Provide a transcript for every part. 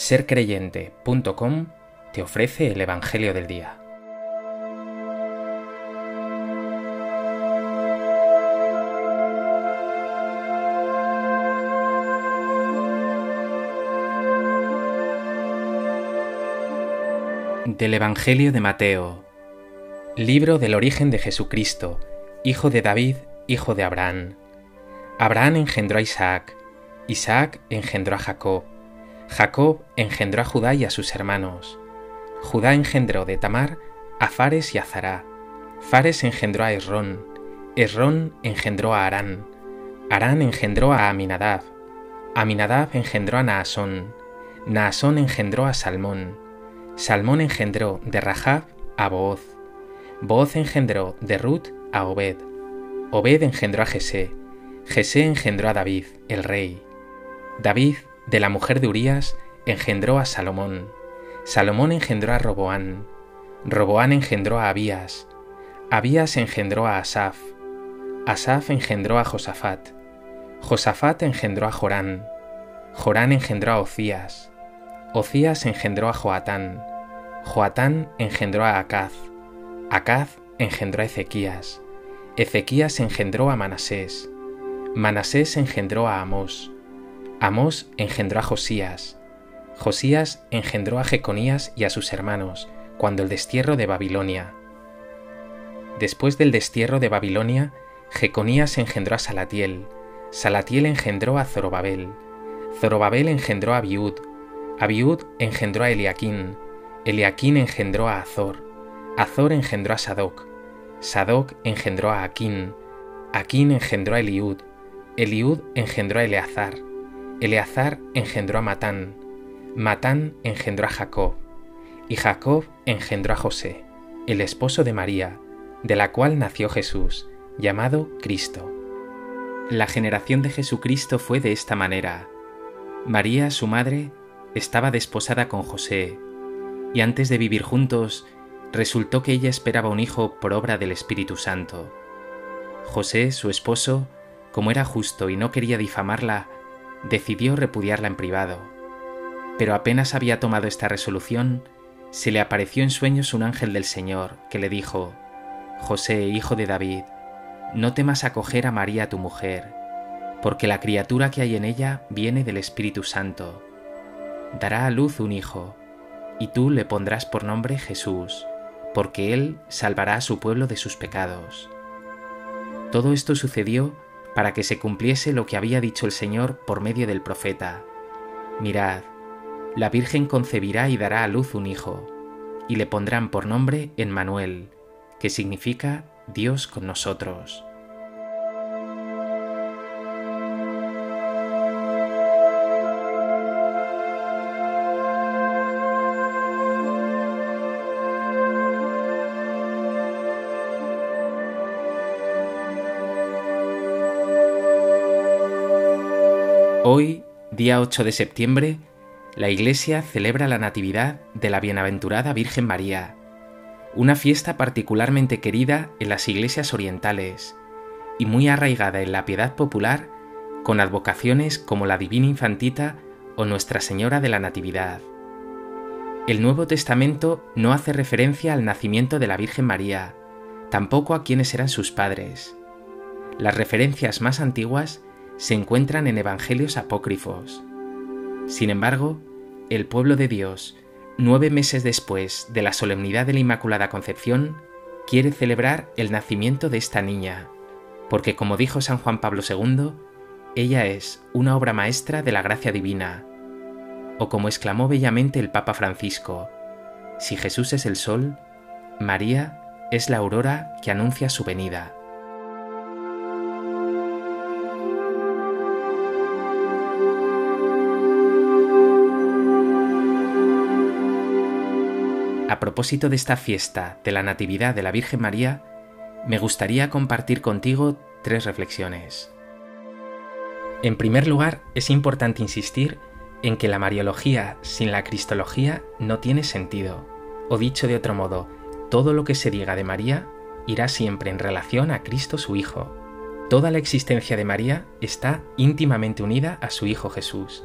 sercreyente.com te ofrece el Evangelio del Día. Del Evangelio de Mateo. Libro del origen de Jesucristo, hijo de David, hijo de Abraham. Abraham engendró a Isaac, Isaac engendró a Jacob, Jacob engendró a Judá y a sus hermanos. Judá engendró de Tamar a Fares y a Zará. Fares engendró a Esrón. Esrón engendró a Arán. Arán engendró a Aminadab. Aminadab engendró a Naasón. Naasón engendró a Salmón. Salmón engendró de Rahab a Booz. Booz engendró de Ruth a Obed. Obed engendró a Jesé. Jesé engendró a David, el rey. David de la mujer de Urías engendró a Salomón. Salomón engendró a Roboán. Roboán engendró a Abías. Abías engendró a Asaf. Asaf engendró a Josafat. Josafat engendró a Jorán. Jorán engendró a Ocías. Ocías engendró a Joatán. Joatán engendró a Acaz. Acaz engendró a Ezequías. Ezequías engendró a Manasés. Manasés engendró a Amós. Amós engendró a Josías. Josías engendró a Jeconías y a sus hermanos cuando el destierro de Babilonia. Después del destierro de Babilonia, Jeconías engendró a Salatiel. Salatiel engendró a Zorobabel. Zorobabel engendró a Abiud. Abiud engendró a Eliaquín. Eliaquín engendró a Azor. Azor engendró a Sadoc. Sadoc engendró a Aquín. Aquín engendró a Eliud. Eliud engendró a Eleazar. Eleazar engendró a Matán, Matán engendró a Jacob, y Jacob engendró a José, el esposo de María, de la cual nació Jesús, llamado Cristo. La generación de Jesucristo fue de esta manera. María, su madre, estaba desposada con José, y antes de vivir juntos, resultó que ella esperaba un hijo por obra del Espíritu Santo. José, su esposo, como era justo y no quería difamarla, decidió repudiarla en privado. Pero apenas había tomado esta resolución, se le apareció en sueños un ángel del Señor, que le dijo, José, hijo de David, no temas acoger a María tu mujer, porque la criatura que hay en ella viene del Espíritu Santo. Dará a luz un hijo, y tú le pondrás por nombre Jesús, porque él salvará a su pueblo de sus pecados. Todo esto sucedió para que se cumpliese lo que había dicho el Señor por medio del profeta. Mirad, la Virgen concebirá y dará a luz un hijo, y le pondrán por nombre Emmanuel, que significa Dios con nosotros. Hoy, día 8 de septiembre, la Iglesia celebra la Natividad de la Bienaventurada Virgen María, una fiesta particularmente querida en las iglesias orientales y muy arraigada en la piedad popular con advocaciones como la Divina Infantita o Nuestra Señora de la Natividad. El Nuevo Testamento no hace referencia al nacimiento de la Virgen María, tampoco a quienes eran sus padres. Las referencias más antiguas se encuentran en evangelios apócrifos. Sin embargo, el pueblo de Dios, nueve meses después de la solemnidad de la Inmaculada Concepción, quiere celebrar el nacimiento de esta niña, porque como dijo San Juan Pablo II, ella es una obra maestra de la gracia divina, o como exclamó bellamente el Papa Francisco, si Jesús es el sol, María es la aurora que anuncia su venida. A propósito de esta fiesta de la Natividad de la Virgen María, me gustaría compartir contigo tres reflexiones. En primer lugar, es importante insistir en que la Mariología sin la Cristología no tiene sentido, o dicho de otro modo, todo lo que se diga de María irá siempre en relación a Cristo su Hijo. Toda la existencia de María está íntimamente unida a su Hijo Jesús.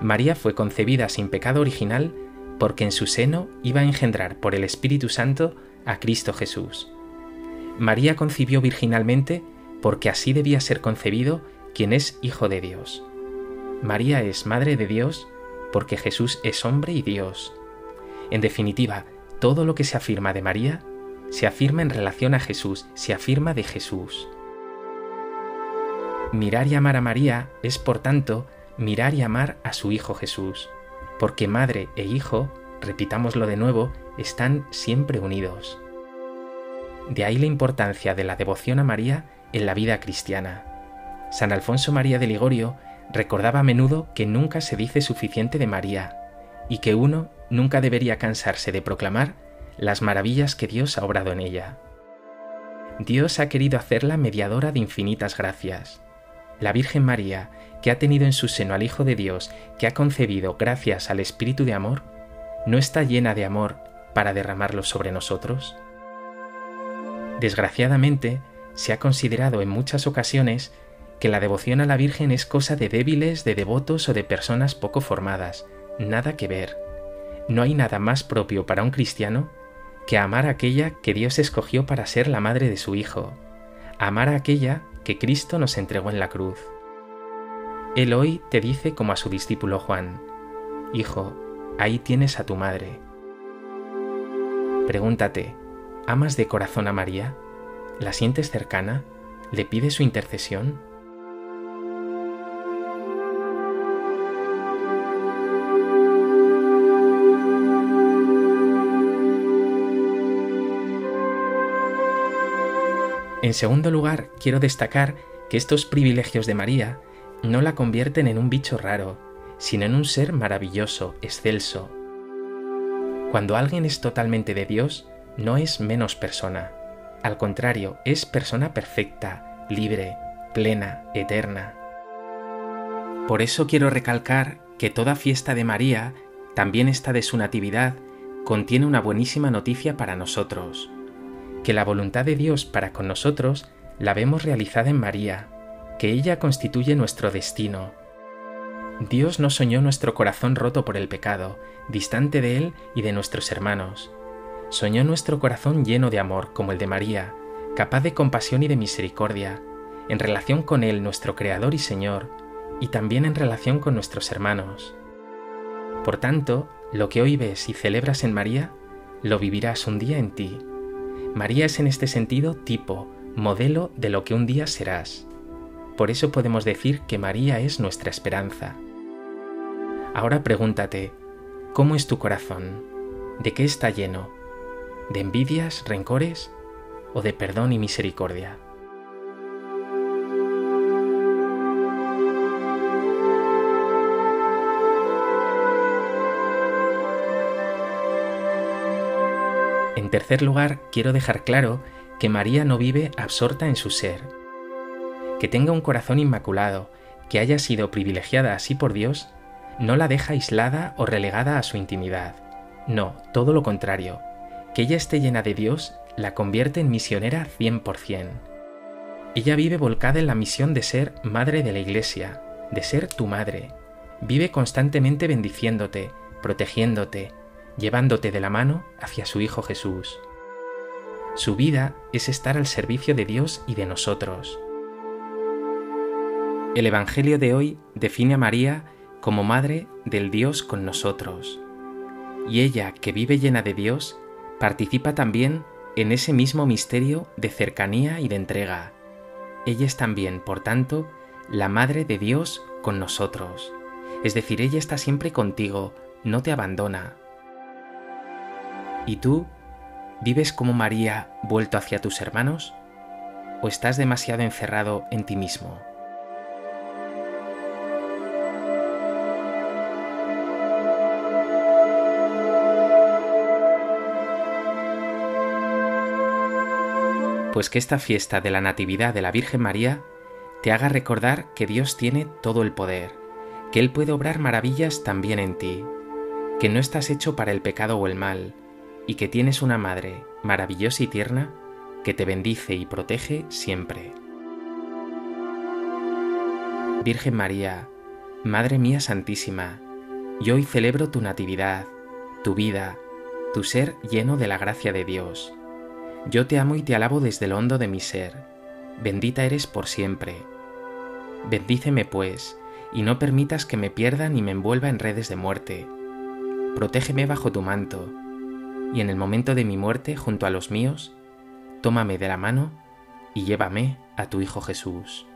María fue concebida sin pecado original porque en su seno iba a engendrar por el Espíritu Santo a Cristo Jesús. María concibió virginalmente porque así debía ser concebido quien es Hijo de Dios. María es Madre de Dios porque Jesús es hombre y Dios. En definitiva, todo lo que se afirma de María se afirma en relación a Jesús, se afirma de Jesús. Mirar y amar a María es, por tanto, mirar y amar a su Hijo Jesús, porque madre e hijo, repitámoslo de nuevo, están siempre unidos. De ahí la importancia de la devoción a María en la vida cristiana. San Alfonso María de Ligorio recordaba a menudo que nunca se dice suficiente de María y que uno nunca debería cansarse de proclamar las maravillas que Dios ha obrado en ella. Dios ha querido hacerla mediadora de infinitas gracias. La Virgen María, que ha tenido en su seno al Hijo de Dios, que ha concebido gracias al Espíritu de amor, ¿no está llena de amor para derramarlo sobre nosotros? Desgraciadamente, se ha considerado en muchas ocasiones que la devoción a la Virgen es cosa de débiles, de devotos o de personas poco formadas. Nada que ver. No hay nada más propio para un cristiano que amar a aquella que Dios escogió para ser la madre de su Hijo, amar a aquella que Cristo nos entregó en la cruz. Él hoy te dice como a su discípulo Juan, Hijo, ahí tienes a tu madre. Pregúntate, ¿amas de corazón a María? ¿La sientes cercana? ¿Le pides su intercesión? En segundo lugar, quiero destacar que estos privilegios de María no la convierten en un bicho raro, sino en un ser maravilloso, excelso. Cuando alguien es totalmente de Dios, no es menos persona. Al contrario, es persona perfecta, libre, plena, eterna. Por eso quiero recalcar que toda fiesta de María, también esta de su Natividad, contiene una buenísima noticia para nosotros que la voluntad de Dios para con nosotros la vemos realizada en María, que ella constituye nuestro destino. Dios no soñó nuestro corazón roto por el pecado, distante de Él y de nuestros hermanos. Soñó nuestro corazón lleno de amor, como el de María, capaz de compasión y de misericordia, en relación con Él, nuestro Creador y Señor, y también en relación con nuestros hermanos. Por tanto, lo que hoy ves y celebras en María, lo vivirás un día en ti. María es en este sentido tipo, modelo de lo que un día serás. Por eso podemos decir que María es nuestra esperanza. Ahora pregúntate, ¿cómo es tu corazón? ¿De qué está lleno? ¿De envidias, rencores o de perdón y misericordia? Tercer lugar, quiero dejar claro que María no vive absorta en su ser. Que tenga un corazón inmaculado, que haya sido privilegiada así por Dios, no la deja aislada o relegada a su intimidad. No, todo lo contrario. Que ella esté llena de Dios la convierte en misionera 100%. Ella vive volcada en la misión de ser madre de la Iglesia, de ser tu madre. Vive constantemente bendiciéndote, protegiéndote, llevándote de la mano hacia su Hijo Jesús. Su vida es estar al servicio de Dios y de nosotros. El Evangelio de hoy define a María como Madre del Dios con nosotros, y ella, que vive llena de Dios, participa también en ese mismo misterio de cercanía y de entrega. Ella es también, por tanto, la Madre de Dios con nosotros. Es decir, ella está siempre contigo, no te abandona, ¿Y tú vives como María vuelto hacia tus hermanos? ¿O estás demasiado encerrado en ti mismo? Pues que esta fiesta de la Natividad de la Virgen María te haga recordar que Dios tiene todo el poder, que Él puede obrar maravillas también en ti, que no estás hecho para el pecado o el mal, y que tienes una madre maravillosa y tierna que te bendice y protege siempre. Virgen María, Madre mía Santísima, y hoy celebro tu natividad, tu vida, tu ser lleno de la gracia de Dios. Yo te amo y te alabo desde el hondo de mi ser. Bendita eres por siempre. Bendíceme, pues, y no permitas que me pierda ni me envuelva en redes de muerte. Protégeme bajo tu manto, y en el momento de mi muerte junto a los míos, tómame de la mano y llévame a tu Hijo Jesús.